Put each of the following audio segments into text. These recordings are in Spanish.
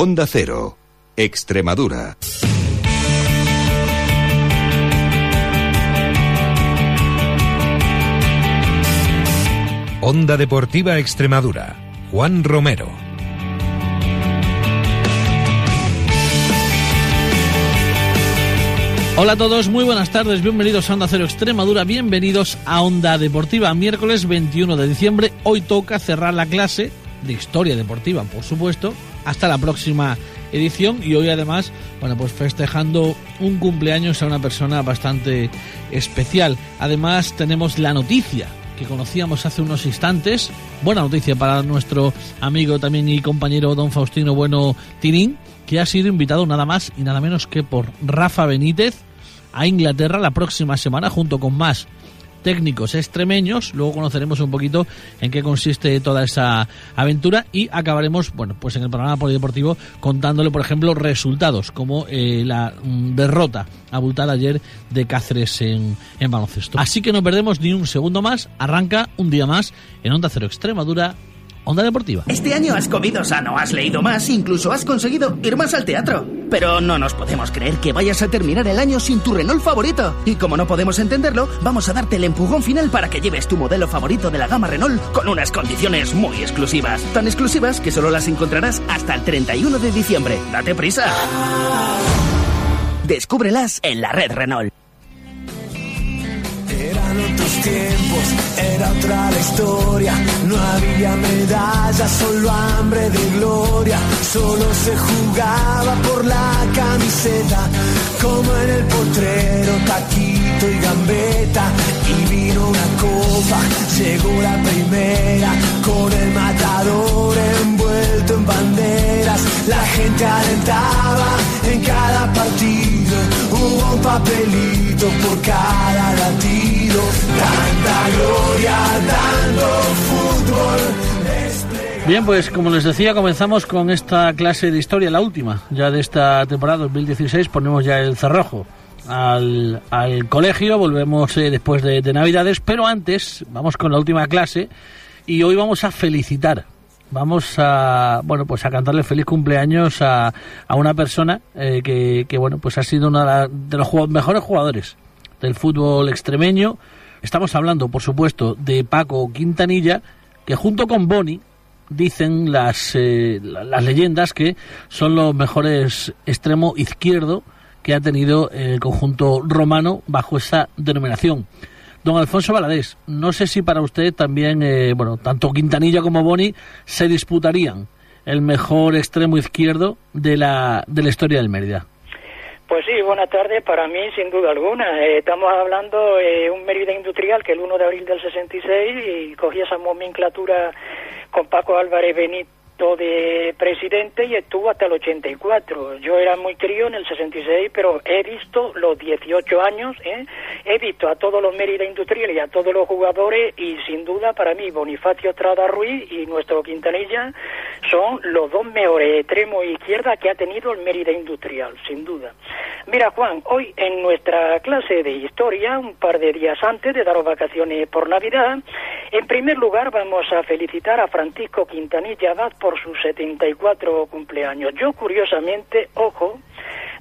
Onda Cero, Extremadura. Onda Deportiva Extremadura. Juan Romero. Hola a todos, muy buenas tardes, bienvenidos a Onda Cero Extremadura, bienvenidos a Onda Deportiva, miércoles 21 de diciembre. Hoy toca cerrar la clase de historia deportiva, por supuesto, hasta la próxima edición y hoy además, bueno, pues festejando un cumpleaños a una persona bastante especial. Además tenemos la noticia que conocíamos hace unos instantes, buena noticia para nuestro amigo también y compañero don Faustino Bueno Tirín, que ha sido invitado nada más y nada menos que por Rafa Benítez a Inglaterra la próxima semana junto con más técnicos extremeños. Luego conoceremos un poquito en qué consiste toda esa aventura y acabaremos, bueno, pues en el programa polideportivo contándole, por ejemplo, resultados como eh, la mm, derrota abultada ayer de Cáceres en, en baloncesto. Así que no perdemos ni un segundo más. Arranca un día más en Onda Cero Extremadura Onda Deportiva. Este año has comido sano, has leído más, incluso has conseguido ir más al teatro. Pero no nos podemos creer que vayas a terminar el año sin tu Renault favorito. Y como no podemos entenderlo, vamos a darte el empujón final para que lleves tu modelo favorito de la gama Renault con unas condiciones muy exclusivas. Tan exclusivas que solo las encontrarás hasta el 31 de diciembre. Date prisa. Descúbrelas en la red Renault. Eran otros tiempos, era otra la historia. No había medallas, solo hambre de gloria. Solo se jugaba por la camiseta, como en el potrero, taquito y gambeta. Y vino una copa, llegó la primera, con el matador envuelto en banderas. La gente alentaba en cada partido, hubo un papelito por cada latido. Tanta gloria, tanto fútbol. Bien, pues como les decía, comenzamos con esta clase de historia, la última ya de esta temporada 2016. Ponemos ya el cerrojo al, al colegio, volvemos eh, después de, de Navidades, pero antes vamos con la última clase y hoy vamos a felicitar vamos a bueno pues a cantarle feliz cumpleaños a, a una persona eh, que, que, bueno pues ha sido uno de, de los mejores jugadores del fútbol extremeño estamos hablando por supuesto de Paco Quintanilla que junto con Boni dicen las eh, la- las leyendas que son los mejores extremo izquierdo que ha tenido el conjunto romano bajo esa denominación Don Alfonso Valadés, no sé si para usted también, eh, bueno, tanto Quintanilla como Boni se disputarían el mejor extremo izquierdo de la, de la historia del Mérida. Pues sí, buenas tardes. Para mí, sin duda alguna. Eh, estamos hablando de un Mérida industrial que el 1 de abril del 66 y cogí esa nomenclatura con Paco Álvarez De presidente y estuvo hasta el 84. Yo era muy crío en el 66, pero he visto los 18 años, ¿eh? he visto a todos los Mérida industriales y a todos los jugadores y sin duda para mí Bonifacio Estrada Ruiz y nuestro Quintanilla son los dos mejores extremos izquierda que ha tenido el Mérida industrial, sin duda. Mira Juan, hoy en nuestra clase de historia, un par de días antes de daros vacaciones por Navidad, en primer lugar vamos a felicitar a Francisco Quintanilla Abad por sus 74 cumpleaños. Yo curiosamente, ojo,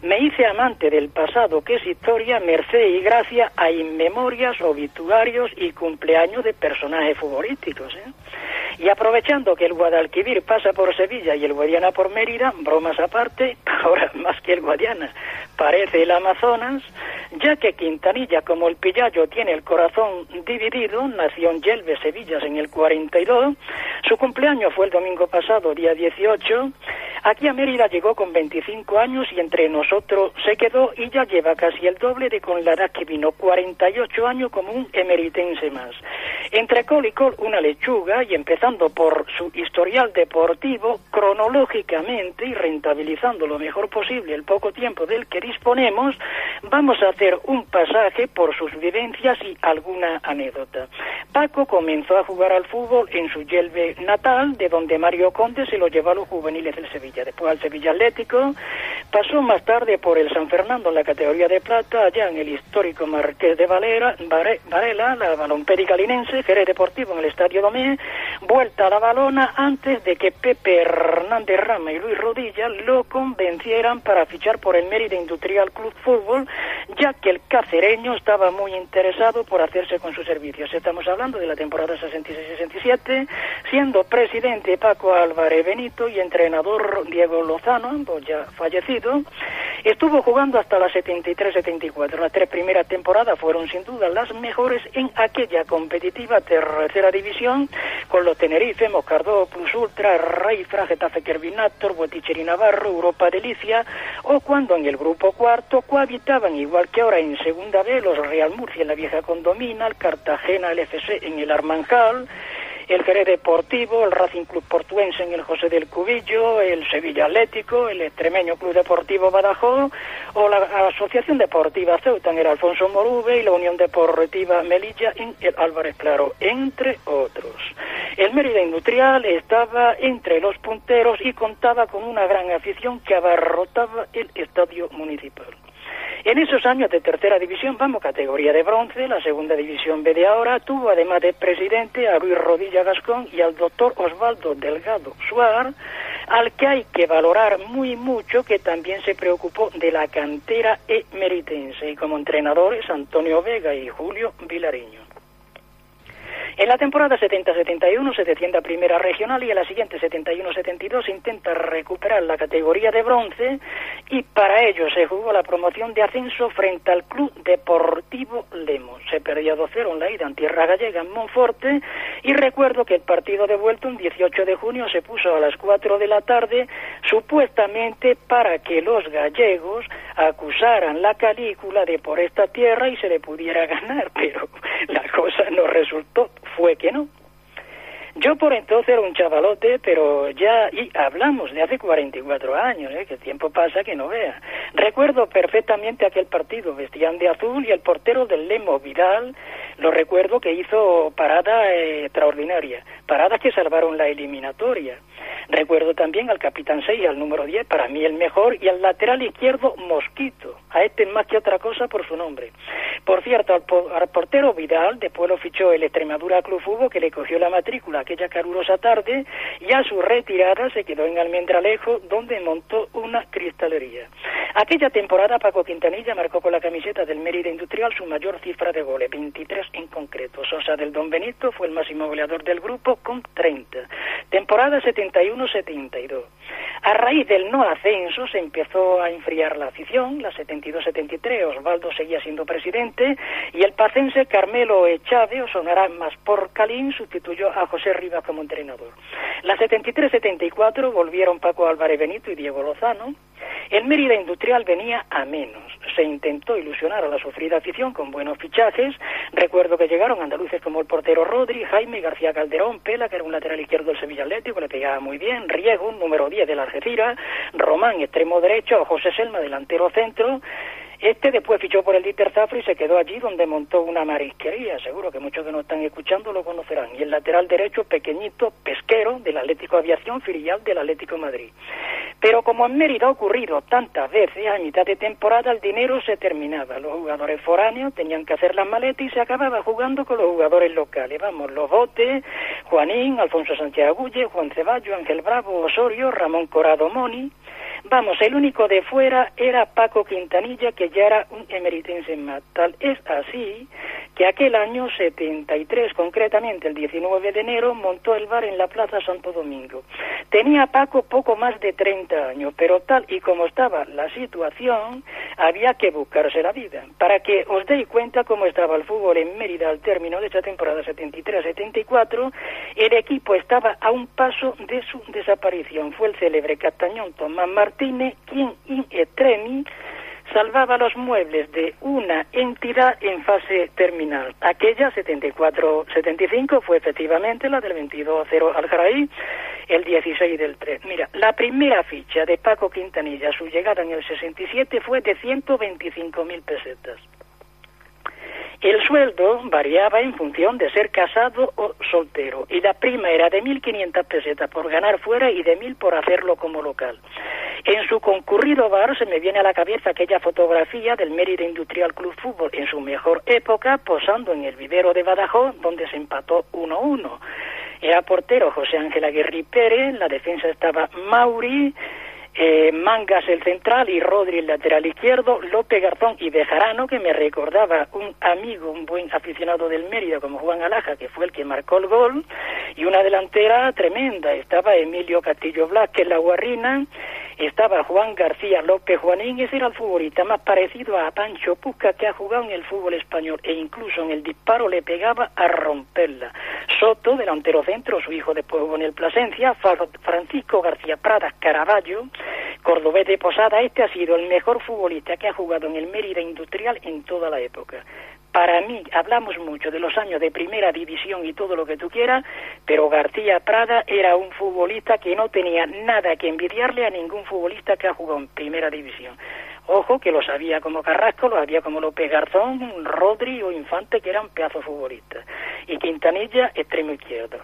me hice amante del pasado, que es historia, merced y gracia a inmemorias, obituarios y cumpleaños de personajes futbolísticos. ¿eh? Y aprovechando que el Guadalquivir pasa por Sevilla y el Guadiana por Mérida, bromas aparte, ahora más que el Guadiana, parece el Amazonas, ya que Quintanilla, como el Pillayo, tiene el corazón dividido, nació en Yelve, Sevillas, en el 42, su cumpleaños fue el domingo pasado, día 18, aquí a Mérida llegó con 25 años y entre nosotros se quedó y ya lleva casi el doble de con la edad que vino, 48 años como un emeritense más. Entre col y col una lechuga y empezando por su historial deportivo, cronológicamente y rentabilizando lo mejor posible el poco tiempo del que disponemos, vamos a hacer un pasaje por sus vivencias y alguna anécdota. Paco comenzó a jugar al fútbol en su Yelve natal, de donde Mario Conde se lo llevó a los juveniles del Sevilla, después al Sevilla Atlético, pasó más tarde por el San Fernando en la categoría de plata, allá en el histórico Marqués de Valera, Vare- Varela, la Balompédica Linense, Jerez Deportivo en el Estadio Domé, vuelta a la balona antes de que Pepe Hernández Rama y Luis Rodilla lo convencieran para fichar por el Mérida Industrial Club Fútbol, ya que el cacereño estaba muy interesado por hacerse con sus servicios. Estamos hablando de la temporada 66-67, siendo presidente Paco Álvarez Benito y entrenador Diego Lozano, ambos ya fallecido. Estuvo jugando hasta la 73-74. Las tres primeras temporadas fueron sin duda las mejores en aquella competitiva tercera división con los Tenerife, Moscardó, Plus Ultra, Raifra, Getafe Kervinator, Boticheri Navarro, Europa Delicia o cuando en el grupo cuarto cohabitaban igual que ahora en segunda B los Real Murcia en la vieja condomina, el Cartagena, el FC en el Armanjal, el Jerez Deportivo, el Racing Club Portuense en el José del Cubillo, el Sevilla Atlético, el Extremeño Club Deportivo Badajoz o la Asociación Deportiva Ceuta en el Alfonso Morube y la Unión Deportiva Melilla en el Álvarez Claro, entre otros. El Mérida Industrial estaba entre los punteros y contaba con una gran afición que abarrotaba el estadio municipal. En esos años de tercera división, vamos categoría de bronce, la segunda división B de ahora, tuvo además de presidente a Luis Rodilla Gascón y al doctor Osvaldo Delgado Suar, al que hay que valorar muy mucho que también se preocupó de la cantera emeritense y como entrenadores Antonio Vega y Julio Vilariño. En la temporada 70-71 se desciende a Primera Regional y en la siguiente 71-72 intenta recuperar la categoría de bronce y para ello se jugó la promoción de ascenso frente al Club Deportivo Lemos. Se perdió 2-0 en la ida en Tierra Gallega en Monforte y recuerdo que el partido de vuelta un 18 de junio se puso a las 4 de la tarde supuestamente para que los gallegos acusaran la calícula de por esta tierra y se le pudiera ganar, pero la cosa no resultó fue que no. Yo por entonces era un chavalote, pero ya, y hablamos de hace 44 años, ¿eh? que el tiempo pasa que no vea. Recuerdo perfectamente aquel partido, vestían de azul y el portero del Lemo Vidal, lo recuerdo que hizo parada eh, extraordinaria, paradas que salvaron la eliminatoria. Recuerdo también al capitán 6 al número 10, para mí el mejor, y al lateral izquierdo Mosquito, a este más que otra cosa por su nombre. Por cierto, al, portero Vidal después lo fichó el Extremadura Club Fútbol que le cogió la matrícula aquella calurosa tarde y a su retirada se quedó en Almendralejo donde montó una cristalería. Aquella temporada Paco Quintanilla marcó con la camiseta del Mérida Industrial su mayor cifra de goles, 23 en concreto. Sosa del Don Benito fue el máximo goleador del grupo con 30. Temporada 71-72. A raíz del no ascenso se empezó a enfriar la afición, la 72-73 Osvaldo seguía siendo presidente y el pacense Carmelo Echave, o sonará más por Calín, sustituyó a José Rivas como entrenador. La 73-74 volvieron Paco Álvarez Benito y Diego Lozano. El Mérida Industrial venía a menos. Se intentó ilusionar a la sufrida afición con buenos fichajes. Recuerdo que llegaron andaluces como el portero Rodri, Jaime García Calderón, Pela, que era un lateral izquierdo del Sevilla Atlético, le pegaba muy bien, Riego, número 10 de la Algeciras, Román, extremo derecho, José Selma, delantero centro, este después fichó por el Dieter y se quedó allí donde montó una marisquería. Seguro que muchos que nos están escuchando lo conocerán. Y el lateral derecho, pequeñito, pesquero del Atlético Aviación, filial del Atlético Madrid. Pero como en Mérida ha ocurrido tantas veces, a mitad de temporada el dinero se terminaba. Los jugadores foráneos tenían que hacer las maletas y se acababa jugando con los jugadores locales. Vamos, los botes, Juanín, Alfonso Sánchez Agulle, Juan Ceballo, Ángel Bravo, Osorio, Ramón Corado Moni. Vamos, el único de fuera era Paco Quintanilla, que ya era un emeritense más. Tal es así que aquel año 73, concretamente el 19 de enero, montó el bar en la Plaza Santo Domingo. Tenía Paco poco más de 30 años, pero tal y como estaba la situación, había que buscarse la vida. Para que os deis cuenta cómo estaba el fútbol en Mérida al término de esta temporada 73-74, el equipo estaba a un paso de su desaparición. Fue el célebre Castañón Tomás Martínez quien in extremis salvaba los muebles de una entidad en fase terminal. Aquella 74-75 fue efectivamente la del 22-0 al Jaraí, el 16 del 3. Mira, la primera ficha de Paco Quintanilla, su llegada en el 67 fue de 125 mil pesetas. El sueldo variaba en función de ser casado o soltero y la prima era de 1.500 pesetas por ganar fuera y de 1.000 por hacerlo como local. En su concurrido bar se me viene a la cabeza aquella fotografía del Mérida Industrial Club Fútbol en su mejor época posando en el vivero de Badajoz donde se empató 1-1. Era portero José Ángel Aguirre Pérez, en la defensa estaba Mauri, eh, Mangas el central y Rodri el lateral izquierdo, López Garzón y Bejarano, que me recordaba un amigo, un buen aficionado del Mérida como Juan Alaja, que fue el que marcó el gol, y una delantera tremenda, estaba Emilio Castillo Blasquez, la guarrina, estaba Juan García López Juanín, ese era el futbolista más parecido a Pancho Pusca que ha jugado en el fútbol español e incluso en el disparo le pegaba a romperla. Soto, delantero centro, su hijo después jugó en el Plasencia, Francisco García Pradas Caraballo, cordobés de Posada, este ha sido el mejor futbolista que ha jugado en el Mérida Industrial en toda la época para mí, hablamos mucho de los años de primera división y todo lo que tú quieras, pero García Prada era un futbolista que no tenía nada que envidiarle a ningún futbolista que ha jugado en primera división. Ojo que los había como Carrasco, los había como López Garzón, Rodri o Infante, que eran pedazos futbolistas. Y Quintanilla, extremo izquierdo.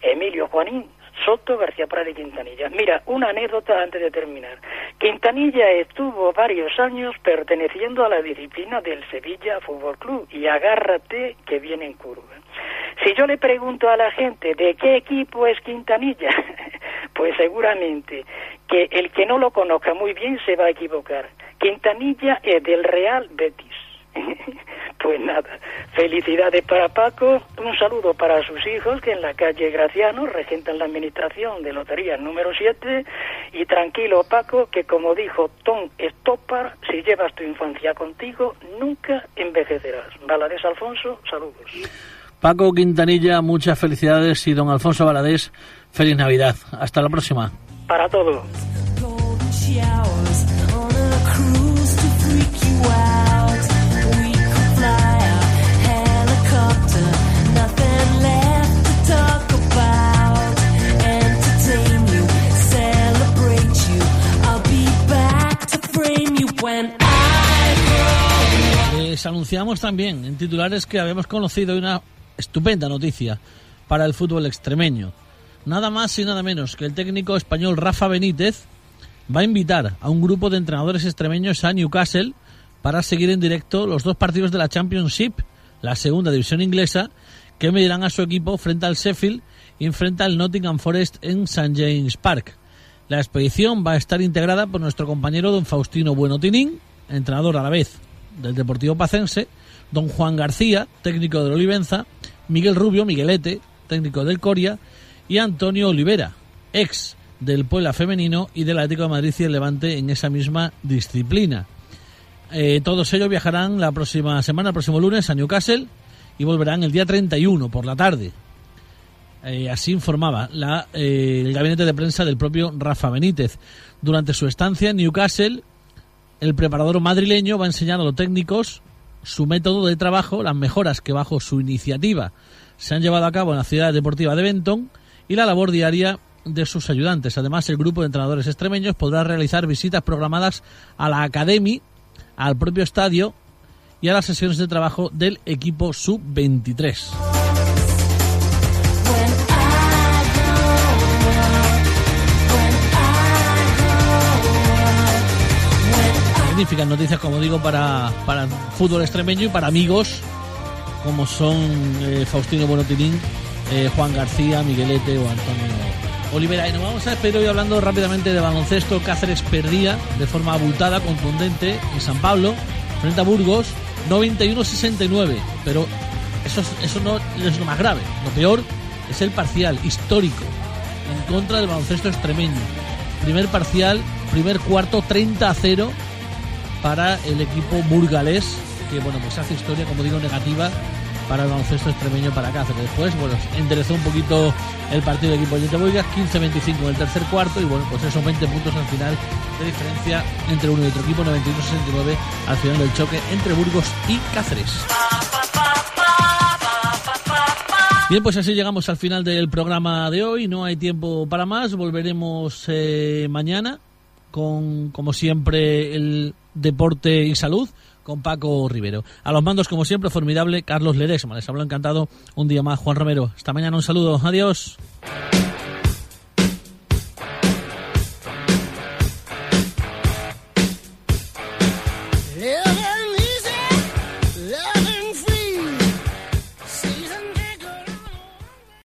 Emilio Juanín, Soto, García Prada y Quintanilla. Mira, una anécdota antes de terminar. Quintanilla estuvo varios años perteneciendo a la disciplina del Sevilla Fútbol Club y agárrate que viene en curva. Si yo le pregunto a la gente de qué equipo es Quintanilla, pues seguramente que el que no lo conozca muy bien se va a equivocar. Quintanilla es del Real Betis. Pues nada, felicidades para Paco, un saludo para sus hijos que en la calle Graciano regentan la administración de Lotería número 7 y tranquilo Paco que como dijo Tom Stoppard, si llevas tu infancia contigo nunca envejecerás. Valadez Alfonso, saludos. Paco Quintanilla, muchas felicidades y don Alfonso Valadez, feliz Navidad. Hasta la próxima. Para todos. Les anunciamos también en titulares que habíamos conocido una estupenda noticia para el fútbol extremeño. Nada más y nada menos que el técnico español Rafa Benítez va a invitar a un grupo de entrenadores extremeños a Newcastle para seguir en directo los dos partidos de la Championship, la segunda división inglesa, que medirán a su equipo frente al Sheffield y enfrenta al Nottingham Forest en St. James Park. La expedición va a estar integrada por nuestro compañero don Faustino Buenotinín, entrenador a la vez del Deportivo Pacense, don Juan García, técnico del Olivenza, Miguel Rubio, Miguelete, técnico del Coria, y Antonio Olivera, ex del Puebla Femenino y del Atlético de Madrid y el Levante en esa misma disciplina. Eh, todos ellos viajarán la próxima semana, el próximo lunes, a Newcastle y volverán el día 31 por la tarde. Eh, así informaba la, eh, el gabinete de prensa del propio Rafa Benítez. Durante su estancia en Newcastle, el preparador madrileño va a enseñar a los técnicos su método de trabajo, las mejoras que bajo su iniciativa se han llevado a cabo en la ciudad deportiva de Benton y la labor diaria de sus ayudantes. Además, el grupo de entrenadores extremeños podrá realizar visitas programadas a la academia, al propio estadio y a las sesiones de trabajo del equipo sub-23. Magníficas noticias, como digo, para, para el fútbol extremeño y para amigos como son eh, Faustino Bonotilín, eh, Juan García, Miguelete o Antonio Olivera. Y nos vamos a despedir hoy hablando rápidamente de baloncesto. Cáceres perdía de forma abultada, contundente en San Pablo, frente a Burgos, 91-69. Pero eso, eso no es lo más grave. Lo peor es el parcial histórico en contra del baloncesto extremeño. Primer parcial, primer cuarto, 30 a 0 para el equipo burgalés, que bueno, pues hace historia, como digo, negativa para el baloncesto extremeño para Cáceres. Después, bueno, enderezó un poquito el partido del equipo de Burgas, 15-25 en el tercer cuarto y bueno, pues esos 20 puntos al final de diferencia entre uno y otro equipo, 91-69 al final del choque entre Burgos y Cáceres. Bien, pues así llegamos al final del programa de hoy. No hay tiempo para más. Volveremos eh, mañana con, como siempre, el deporte y salud con Paco Rivero. A los mandos, como siempre, formidable Carlos Ledesma. Les hablo encantado un día más Juan Romero. Esta mañana un saludo. Adiós.